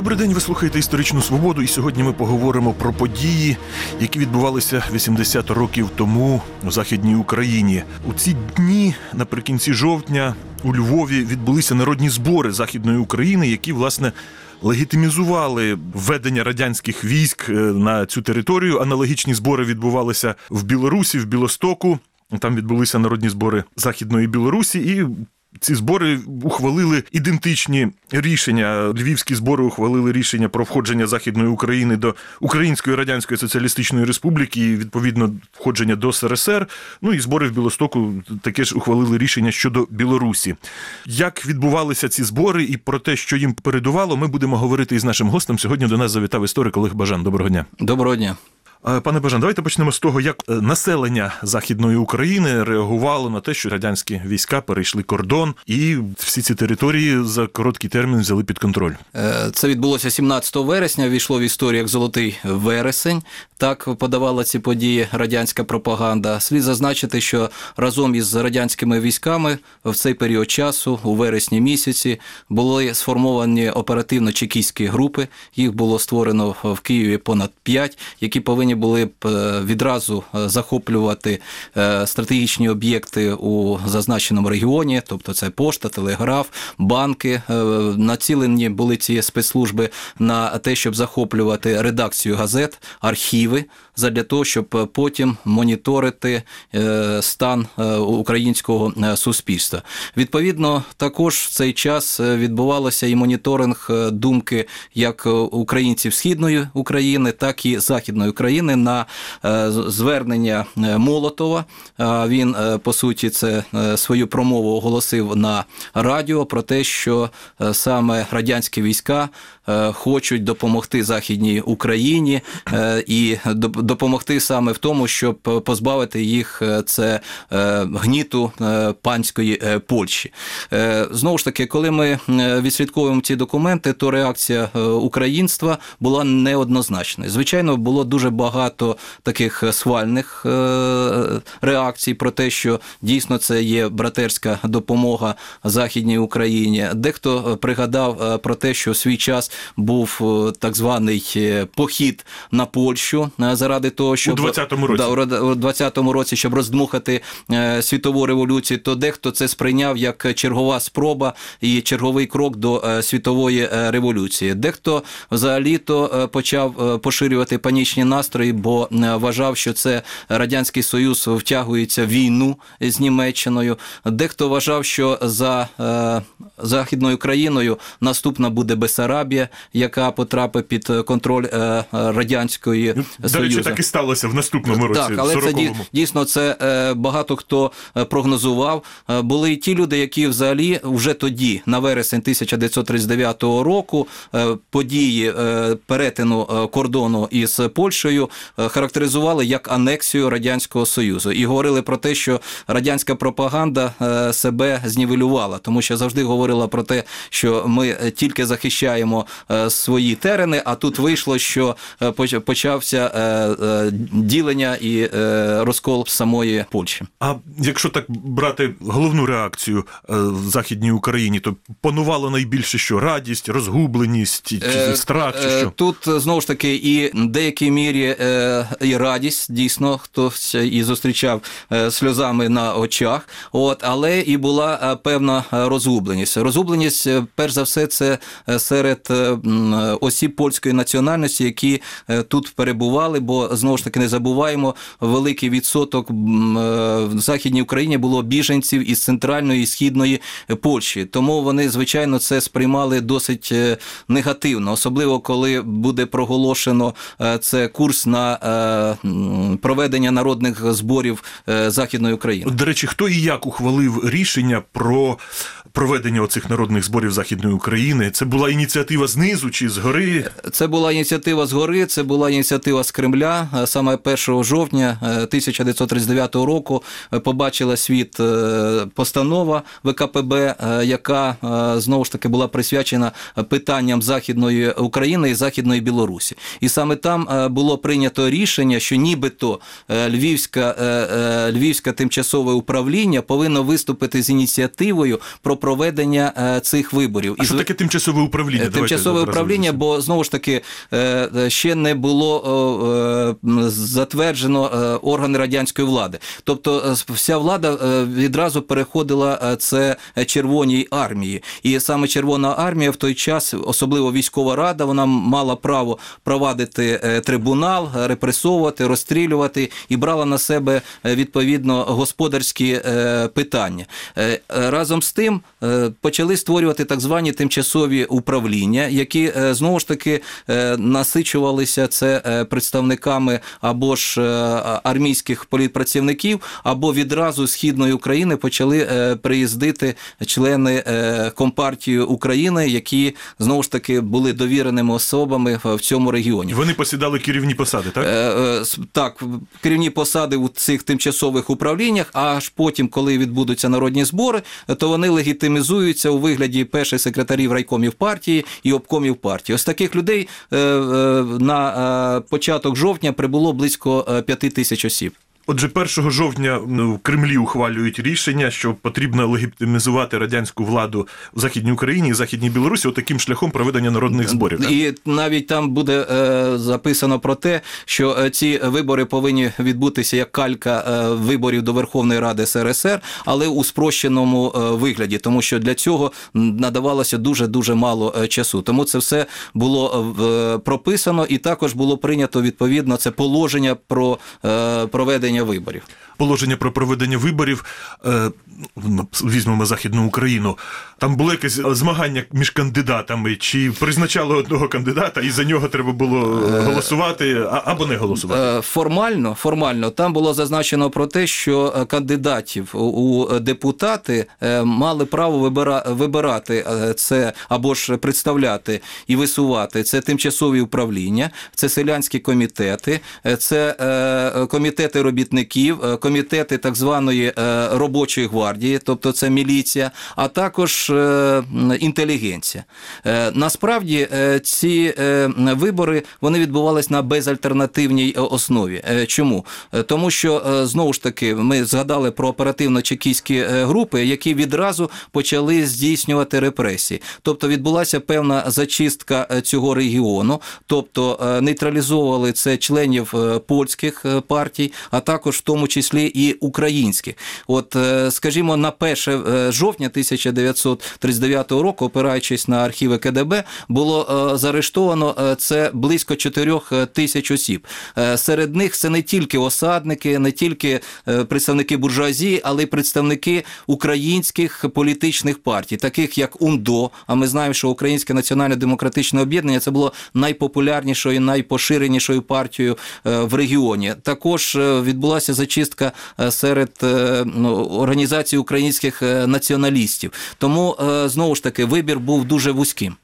Добрий день, ви слухаєте історичну свободу, і сьогодні ми поговоримо про події, які відбувалися 80 років тому у Західній Україні. У ці дні, наприкінці жовтня, у Львові відбулися народні збори Західної України, які власне. Легітимізували введення радянських військ е, на цю територію. Аналогічні збори відбувалися в Білорусі, в Білостоку. Там відбулися народні збори Західної Білорусі, і ці збори ухвалили ідентичні рішення. Львівські збори ухвалили рішення про входження Західної України до Української Радянської Соціалістичної Республіки і відповідно входження до СРСР. Ну і збори в Білостоку таке ж ухвалили рішення щодо Білорусі. Як відбувалися ці збори і про те, що їм передувало, ми будемо говорити із нашим гостем. Сьогодні до нас завітав історик Олег Бажан. Доброго дня. Доброго дня. Пане Бажан, давайте почнемо з того, як е, населення Західної України реагувало на те, що радянські війська перейшли кордон, і всі ці території за короткий термін взяли під контроль. Е, Це відбулося 17 вересня. Війшло в історію як золотий вересень. Так подавала ці події радянська пропаганда. Слід зазначити, що разом із радянськими військами в цей період часу, у вересні місяці, були сформовані оперативно-чекійські групи. Їх було створено в Києві понад п'ять, які повинні були б е, відразу е, захоплювати е, стратегічні об'єкти у зазначеному регіоні, тобто це пошта, телеграф, банки. Націлені були ці спецслужби на те, щоб захоплювати редакцію газет, архіви, задля того, щоб потім моніторити е, стан е, українського е, суспільства. Відповідно, також в цей час е, відбувалося і моніторинг е, думки як е, українців східної України, так і західної України на е, звернення е, Молотова. Він е, по суті це е, свою промову оголосив на радіо про те, що е, саме радянські війська е, хочуть допомогти Західній Україні е, і доп- допомогти саме в тому, щоб позбавити їх е, це е, гніту е, панської е, Польщі. Е, Знову ж таки, коли ми е, відслідковуємо ці документи, то реакція е, українства була неоднозначною. Звичайно, було дуже багато таких свальних е, реакцій про те, що дійсно це є братерська допомога Західній Україні. Дехто е, пригадав е, про те, що в свій час був е, так званий е, похід на Польщу е, заради того, щоб 20-му році. Да, у 20-му році, щоб роздмухати е, світову революцію, то дехто це сприйняв як чергова спроба і черговий крок до е, світової е, революції. Дехто взагалі то почав поширювати панічні настрої, бо вважав, що це радянський союз втягується в війну з Німеччиною. Дехто вважав, що за е, західною країною наступна буде Бесарабія, яка потрапить під контроль е, радянської До союзу. так і сталося в наступному році. Так, але це 40-му. ді- дійсно це е, багато хто е, прогнозував. Е, Були і ті люди, які взагалі вже тоді, на вересень 1939 року, події перетину кордону із Польщею характеризували як анексію радянського союзу і говорили про те, що радянська пропаганда себе знівелювала, тому що завжди говорила про те, що ми тільки захищаємо свої терени, а тут вийшло, що почався ділення і е, розкол самої Польщі. А якщо так брати головну реакцію е, в Західній Україні, то панувало найбільше що радість, розгубленість, чи Е, страх, чи е, що? Тут е, знову ж таки і в деякій мірі е, і радість, дійсно, хтось і зустрічав е, сльозами на очах. От, але і була е, певна е, розгубленість. Розгубленість, е, перш за все, це е, серед е, е, осіб польської національності, які е, тут перебували, бо знову ж таки не забуваємо, великий відсоток е, в Західній Україні було біженців із центральної і східної Польщі. Тому вони, звичайно, це сприймали досить е, негативно, особливо коли буде проголошено е, це курс на проведення народних зборів Західної України. До речі, хто і як ухвалив рішення про проведення оцих народних зборів Західної України? Це була ініціатива знизу чи згори? Це була ініціатива згори, це була ініціатива з Кремля. Яка е, саме 1 жовтня е, 1939 року е, побачила світ е, постанова ВКПБ, е, яка е, знову ж таки була присвячена питанням Західної України і Західної Білорусі. І саме там е, було прийнято рішення, що нібито е, Львівська, е, е, Львівське тимчасове управління повинно виступити з ініціативою про проведення е, цих виборів. А І що таке тимчасове управління? Тимчасове управління, бо знову ж таки е, е, ще не було е, е, затверджено е, органи радянської влади. Тобто е, вся влада е, відразу переходила це Червоній армії, і саме Червона армія в той час, особливо військова рада, вона мала право провадити трибунал, репресовувати, розстрілювати і брала на себе відповідно господарські питання. Разом з тим почали створювати так звані тимчасові управління, які знову ж таки насичувалися це е, представниками або ж е, армійських політпрацівників, або відразу з східної України почали е, приїздити члени е, Компартії України, які знову ж таки були довіреними особами в цьому регіоні. Вони посідали керівні посади, так? Так, керівні посади у цих тимчасових управліннях, а аж потім, коли відбудуться народні збори, то вони легітимізуються у вигляді перших секретарів райкомів партії і обкомів партії. Ось таких людей на початок жовтня прибуло близько е, п'яти тисяч осіб. Отже, 1 жовтня в Кремлі ухвалюють рішення, що потрібно легітимізувати радянську владу в Західній Україні і Західній Білорусі отаким шляхом проведення народних зборів. І навіть там буде е, записано про те, що е, ці вибори повинні відбутися як калька е, виборів до Верховної Ради СРСР, але у спрощеному е, вигляді, тому що для цього надавалося дуже дуже мало е, часу. Тому це все було е, прописано, і також було прийнято відповідно це положення про е, проведення виборів. Положення про проведення виборів. Е, ну, візьмемо Західну Україну. Там було якесь змагання між кандидатами, чи призначали одного кандидата, і за нього треба було Е, голосувати або не голосувати. Е, Формально, формально там було зазначено про те, що кандидатів у- депутати мали право вибира- вибирати це або ж представляти і висувати це тимчасові управління, це селянські комітети, це комітети робітників, е, комітети так званої е, робочої гвардії, тобто це міліція, а також е, інтелігенція. Е, Насправді ці вибори вони відбувались на безальтернативній основі. Чому? Тому що знову ж таки ми згадали про оперативно-чекійські групи, які відразу почали здійснювати репресії. Тобто відбулася певна зачистка цього регіону, тобто нейтралізовували це членів польських партій, а також в тому числі і українських. От, е, скажімо, на 1 е, жовтня 1939 року, опираючись на архіви КДБ, було е, заарештовано це близько 4 тисяч осіб. Серед них це не тільки осадники, не тільки представники буржуазії, але й представники українських політичних партій, таких як УНДО. А ми знаємо, що Українське національно-демократичне об'єднання це було найпопулярнішою, найпоширенішою партією в регіоні. Також відбулася зачистка е, серед е, ну, організацій українських е, націоналістів. Тому знову ж таки вибір був дуже вузьким.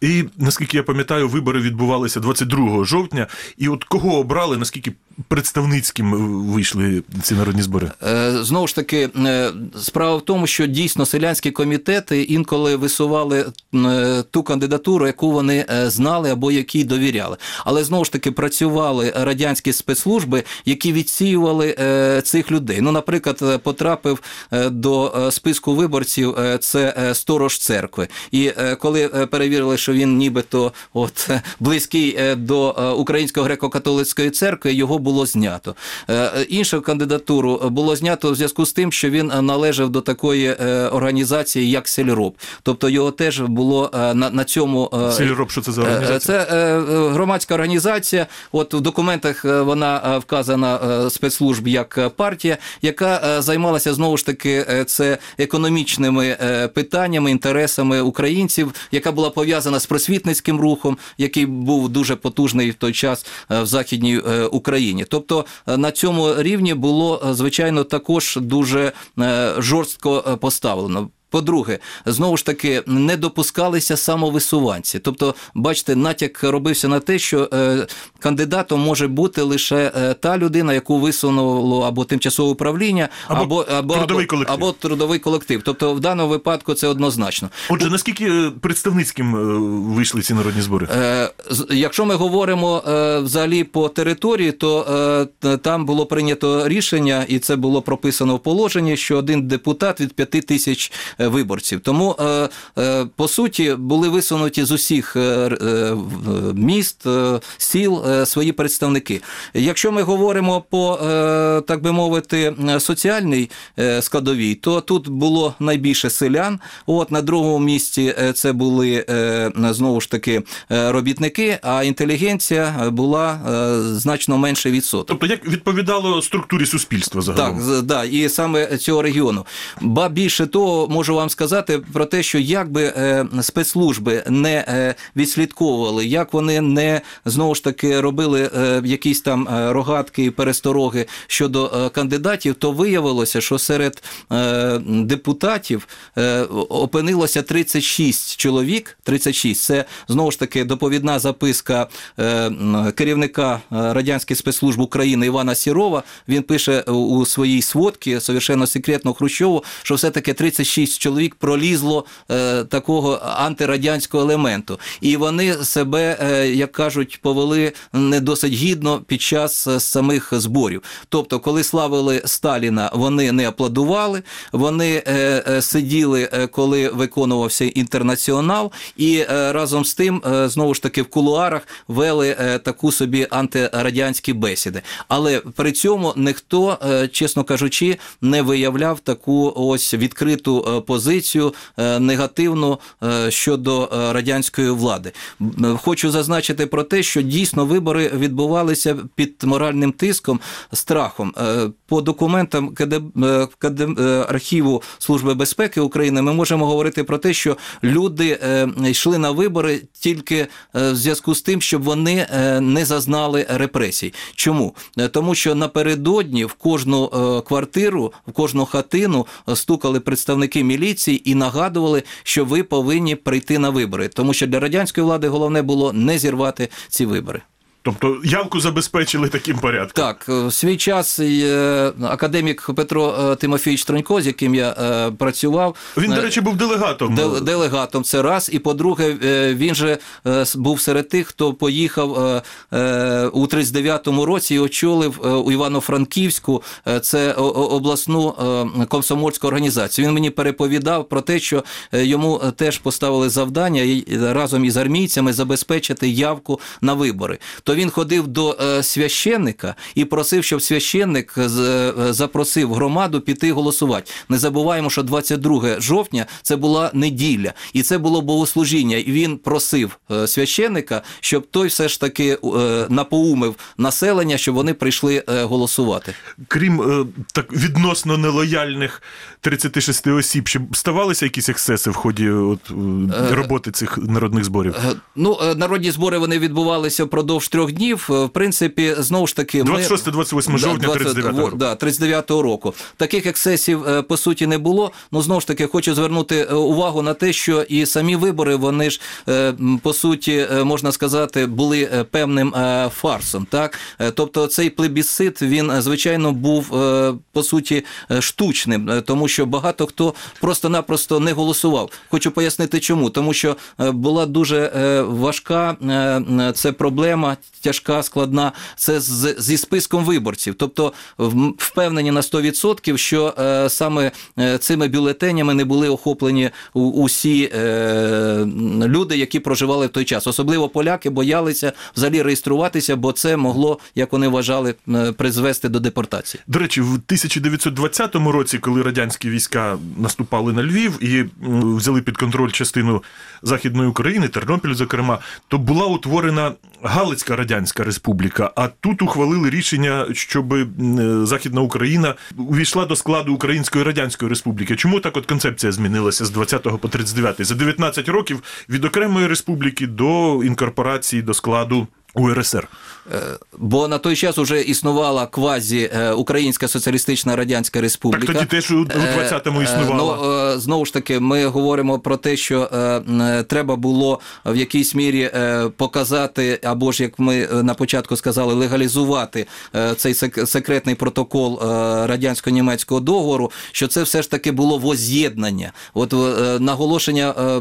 І наскільки я пам'ятаю, вибори відбувалися 22 жовтня. І от кого обрали, наскільки представницьким вийшли ці народні збори? Е, Знову ж таки, е, справа в тому, що дійсно селянські комітети інколи висували е, ту кандидатуру, яку вони е, знали або якій довіряли. Але знову ж таки працювали радянські спецслужби, які відсіювали е, цих людей. Ну, наприклад, е, потрапив е, до е, списку виборців е, це е, сторож церкви. І е, коли е, перевірили, що він нібито от е, близький е, до е, Української греко-католицької церкви, його було знято. Е, Іншу кандидатуру було знято в зв'язку з тим, що він належав до такої е, організації, як Сельроб. Тобто його теж було е, на, на цьому Сільроб, що це за організація? Це громадська організація. От в документах вона вказана спецслужб як партія, яка займалася знову ж таки це економічними питаннями, інтересами українців, яка була пов'язана з просвітницьким рухом, який був дуже потужний в той час в західній е, Україні. Тобто е, на цьому рівні було е, звичайно також дуже е, жорстко поставлено. По-друге, знову ж таки, не допускалися самовисуванці. Тобто, бачите, натяк робився на те, що е, кандидатом може бути лише е, та людина, яку висунуло або тимчасове управління, Або або, або, трудовий або, колектив. або трудовий колектив. Тобто, в даному випадку це однозначно. Отже, наскільки е, представницьким вийшли ці народні збори? Якщо ми говоримо взагалі по території, то там було прийнято рішення, і це було прописано в положенні, що один депутат від п'яти тисяч виборців. Тому е, е, по суті були висунуті з усіх е, е, міст, е, сіл е, свої представники. Якщо ми говоримо по е, так би мовити е, соціальній е, складовій, то тут було найбільше селян. От на другому місці е, це були е, знову ж таки е, робітники, а інтелігенція е, була е, значно менше відсоток. Тобто, як відповідало структурі суспільства загалом? Так, да, і саме цього регіону. Ба більше того, можу вам сказати про те, що якби е, спецслужби не е, відслідковували, як вони не знову ж таки робили е, якісь там рогатки і перестороги щодо кандидатів, то виявилося, що серед депутатів опинилося 36 чоловік. 36 – це знову ж таки доповідна записка керівника радянських спецслужб України Івана Сірова. Він пише у своїй сводці совершенно секретно Хрущову, що все-таки 36 чоловік пролізло е, такого антирадянського елементу. І вони себе, е, як кажуть, повели не досить гідно під час е, самих зборів. Тобто, коли славили Сталіна, вони не аплодували, вони е, е, сиділи, е, коли виконувався інтернаціонал, і е, разом з тим, е, знову ж таки, в кулуарах вели е, таку собі антирадянські бесіди. Але при цьому ніхто, е, чесно кажучи, не виявляв таку ось відкриту е, позицію е, негативну е, щодо е, радянської влади. Хочу зазначити про те, що дійсно вибори відбувалися під моральним тиском, страхом. По документам КДБ, архіву Служби безпеки України ми можемо говорити про те, що люди йшли на вибори тільки в зв'язку з тим, щоб вони не зазнали репресій. Чому? Тому що напередодні в кожну квартиру, в кожну хатину стукали представники міліції і нагадували, що ви повинні прийти на вибори. Тому що для радянської влади головне було не зірвати ці вибори. Тобто явку забезпечили таким порядком. Так, е, в свій час е, академік Петро е, Тимофійович Тронько, з яким я працював, Він, до речі, був делегатом. Делегатом це раз. І по-друге, він же був серед тих, хто поїхав у 39-му році і очолив у Івано-Франківську це обласну комсомольську організацію. Він мені переповідав про те, що йому теж поставили завдання разом із армійцями забезпечити явку на вибори. То він ходив до е, священника і просив, щоб священник з- е, запросив громаду піти голосувати. Не забуваємо, що 22 жовтня це була неділя, і це було богослужіння. І він просив е, священника, щоб той все ж таки е, напоумив населення, щоб вони прийшли е, голосувати. Крім е, так відносно нелояльних 36 осіб, чи ставалися якісь ексцеси в ході от, е, роботи цих народних зборів? Е, Ну, е, народні збори вони відбувалися впродовж трьох днів. Е, В принципі, знову ж таки, ми... 26-28 жовтня 39 во- року. Да, 39-го року. Таких ексцесів е, по суті не було. Ну знову ж таки, хочу звернути е, увагу на те, що і самі вибори вони ж по суті можна сказати були певним фарсом. Так, тобто цей плебісцит він звичайно був по суті штучним, тому що багато хто просто-напросто не голосував. Хочу пояснити, чому тому, що була дуже важка це проблема, тяжка, складна. Це з, зі списком виборців. Тобто впевнені на 100%, що е, саме е, цими бюлетенями не були охоплені усі е, люди, які проживали в той час. Особливо поляки боялися взагалі реєструватися, бо це могло, як вони вважали, е, призвести до депортації. До речі, в 1920 році, коли радянські війська наступали на Львів і взяли під контроль частину Західної України, Тернопіль, зокрема, то була утворена Галицька Радянська Республіка. А тут ухвалили рішення, щоб е, Західна Україна увійшла до складу Української Радянської Республіки. Чому так от концепція змінилася з 20 по 39? За 19 років від окремої республіки до інкорпорації до складу УРСР? Бо на той час вже існувала квазі е, Українська Соціалістична Радянська Республіка. Так тоді теж у у 20-му Е, існувала. Ну, е, знову ж таки, ми говоримо про те, що е, треба було в якійсь мірі е, показати, або ж як ми е, на початку сказали, легалізувати е, цей сек- секретний протокол е, радянсько-німецького договору, що це все ж таки було воз'єднання. От е, наголошення е, е, е,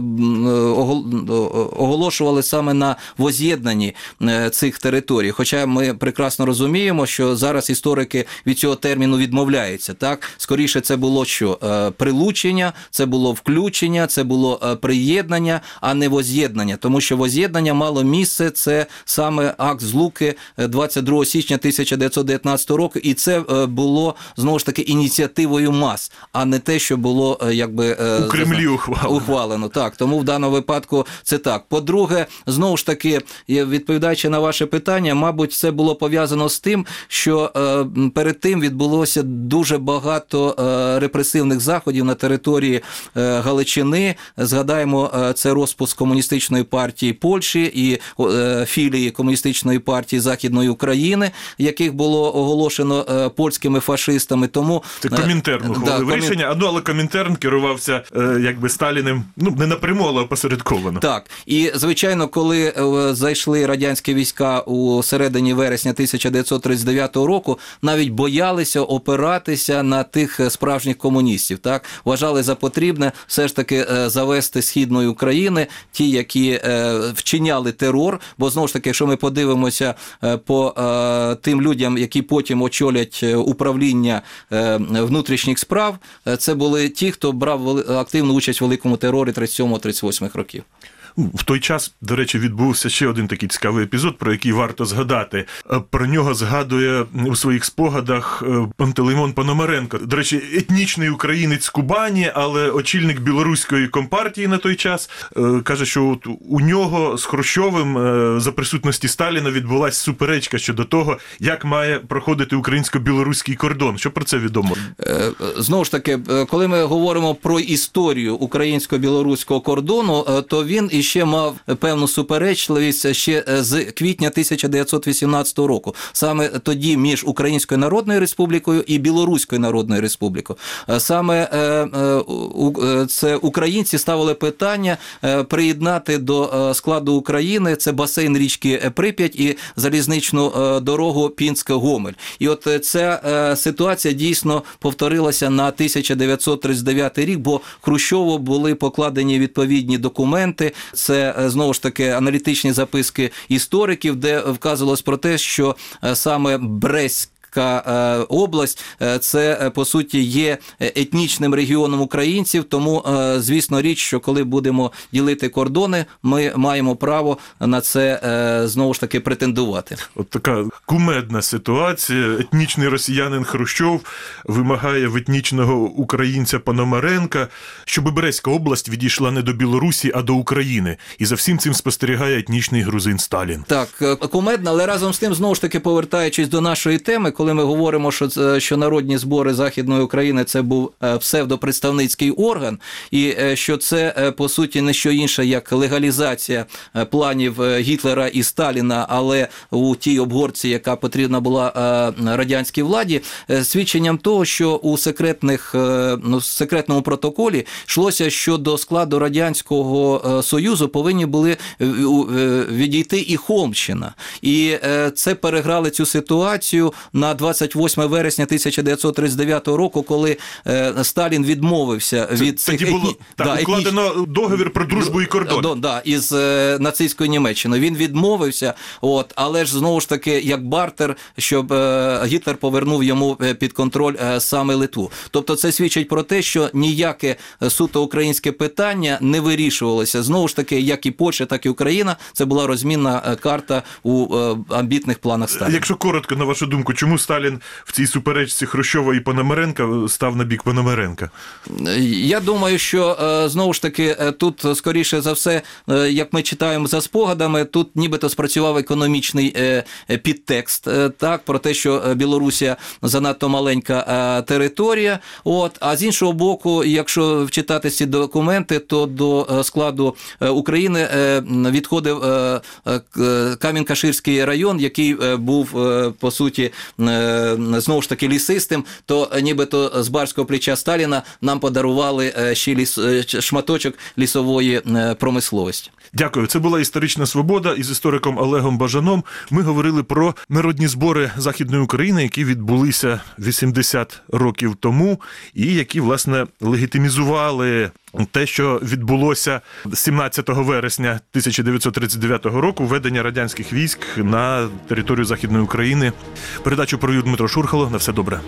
оголошували саме на воз'єднанні е, цих територій. Хоча ми прекрасно розуміємо, що зараз історики від цього терміну відмовляються. Так скоріше, це було що Е, прилучення, це було включення, це було е, приєднання, а не воз'єднання. Тому що воз'єднання мало місце. Це саме акт злуки е, 22 січня 1919 року, і це е, було знову ж таки ініціативою мас, а не те, що було е, якби е, У Кремлі ухвалено. ухвалено. Так, тому в даному випадку це так. По-друге, знову ж таки, відповідаючи на ваше питання, мабуть, це було пов'язано з тим, що е, перед тим відбулося дуже багато е, репресивних заходів на території е, Галичини. Згадаємо, е, це розпуск комуністичної партії Польщі і е, філії комуністичної партії Західної України, яких було оголошено е, польськими фашистами. Тому Це Комінтерн да, ухвалив Комін- рішення, ну але Комінтерн керувався е, якби Сталіним, ну не напряму, але опосередковано. Так, і звичайно, коли е, зайшли радянські війська у середині вересня 1939 року, навіть боялися опиратися на тих е, справжніх комуністів. Так вважали за потрібне все ж таки е, завести східної України, ті, які е, вчиняли терор. Бо знову ж таки, якщо ми подивимося по тим людям, які потім очолять управління внутрішніх справ, це були ті, хто брав активну участь в великому терорі 37-38 років. В той час, до речі, відбувся ще один такий цікавий епізод, про який варто згадати. Е, Про нього згадує у своїх спогадах е, Пантелеймон Пономаренко. До речі, етнічний українець Кубані, але очільник білоруської компартії на той час е, каже, що от у нього з Хрущовим за присутності Сталіна відбулася суперечка щодо того, як має проходити українсько-білоруський кордон. Що про це відомо? Знову ж таки, коли ми говоримо про історію українсько-білоруського кордону, то він іще мав певну суперечливість ще е, з квітня 1918 року. Саме тоді між Українською Народною Республікою і Білоруською Народною Республікою. Е, Саме е, це українці ставили питання приєднати до складу України це басейн річки Прип'ять і залізничну дорогу Пінська-Гомель. І от ця ситуація дійсно повторилася на 1939 рік, бо Хрущову були покладені відповідні документи. Це е, знову ж таки аналітичні записки істориків, де вказувалось про те, що е, саме Брестська е, область е, це е, по суті є етнічним регіоном українців. Тому, звісно, річ, що коли будемо ділити кордони, ми маємо право на це знову ж таки претендувати. От така кумедна ситуація. Етнічний росіянин Хрущов вимагає в етнічного українця Пономаренка, щоб Брестська область відійшла не до Білорусі, а до України. І за всім цим спостерігає етнічний грузин Сталін. Так, кумедно, але разом з тим, знову ж таки, повертаючись до нашої теми, коли ми говоримо, що це- що народні збори Західної України це був е, псевдопредставницький орган, і е, що це е, по суті не що інше, як легалізація планів Гітлера і Сталіна, але у тій обгорці, яка потрібна була радянській владі, свідченням того, що у секретних ну, секретному протоколі йшлося, що до складу радянського союзу повинні були відійти і Холмщина, і це переграли цю ситуацію на 28 вересня 1939 року, коли е, Сталін відмовився від цих Тоді було так, да, етніч- укладено договір про дружбу і кордон. До- да, із е, нацистською Німеччиною. Він відмовився, от, але ж знову ж таки, як бартер, щоб е, Гітлер повернув йому під контроль е, саме Литву. Тобто це свідчить про те, що ніяке суто українське питання не вирішувалося. Знову ж таки, як і Польща, так і Україна, це була розмінна карта у е, амбітних планах Сталіна. Якщо коротко, на вашу думку, чому Сталін в цій суперечці Хрущова і Пономаренка став на бік Пономаренка? Я думаю, що е, знову ж таки е, тут е, скоріше за все, як ми читаємо за спогадами, тут нібито спрацював економічний підтекст, так про те, що Білорусія занадто маленька територія. От а з іншого боку, якщо вчитати ці документи, то до складу України відходив е, район, який був по суті знову ж таки лісистим, то е, нібито з барського плеча Сталіна нам подарували е, ще ліс, е, шматочок лісової е, промисловості. Дякую. Це була історична свобода. Із істориком Олегом Бажаном ми говорили про народні збори Західної України, які відбулися 80 років тому, і які власне легітимізували те, що відбулося 17 вересня 1939 року, введення радянських військ на територію Західної України. Передачу провів Дмитро Шурхало. На все добре.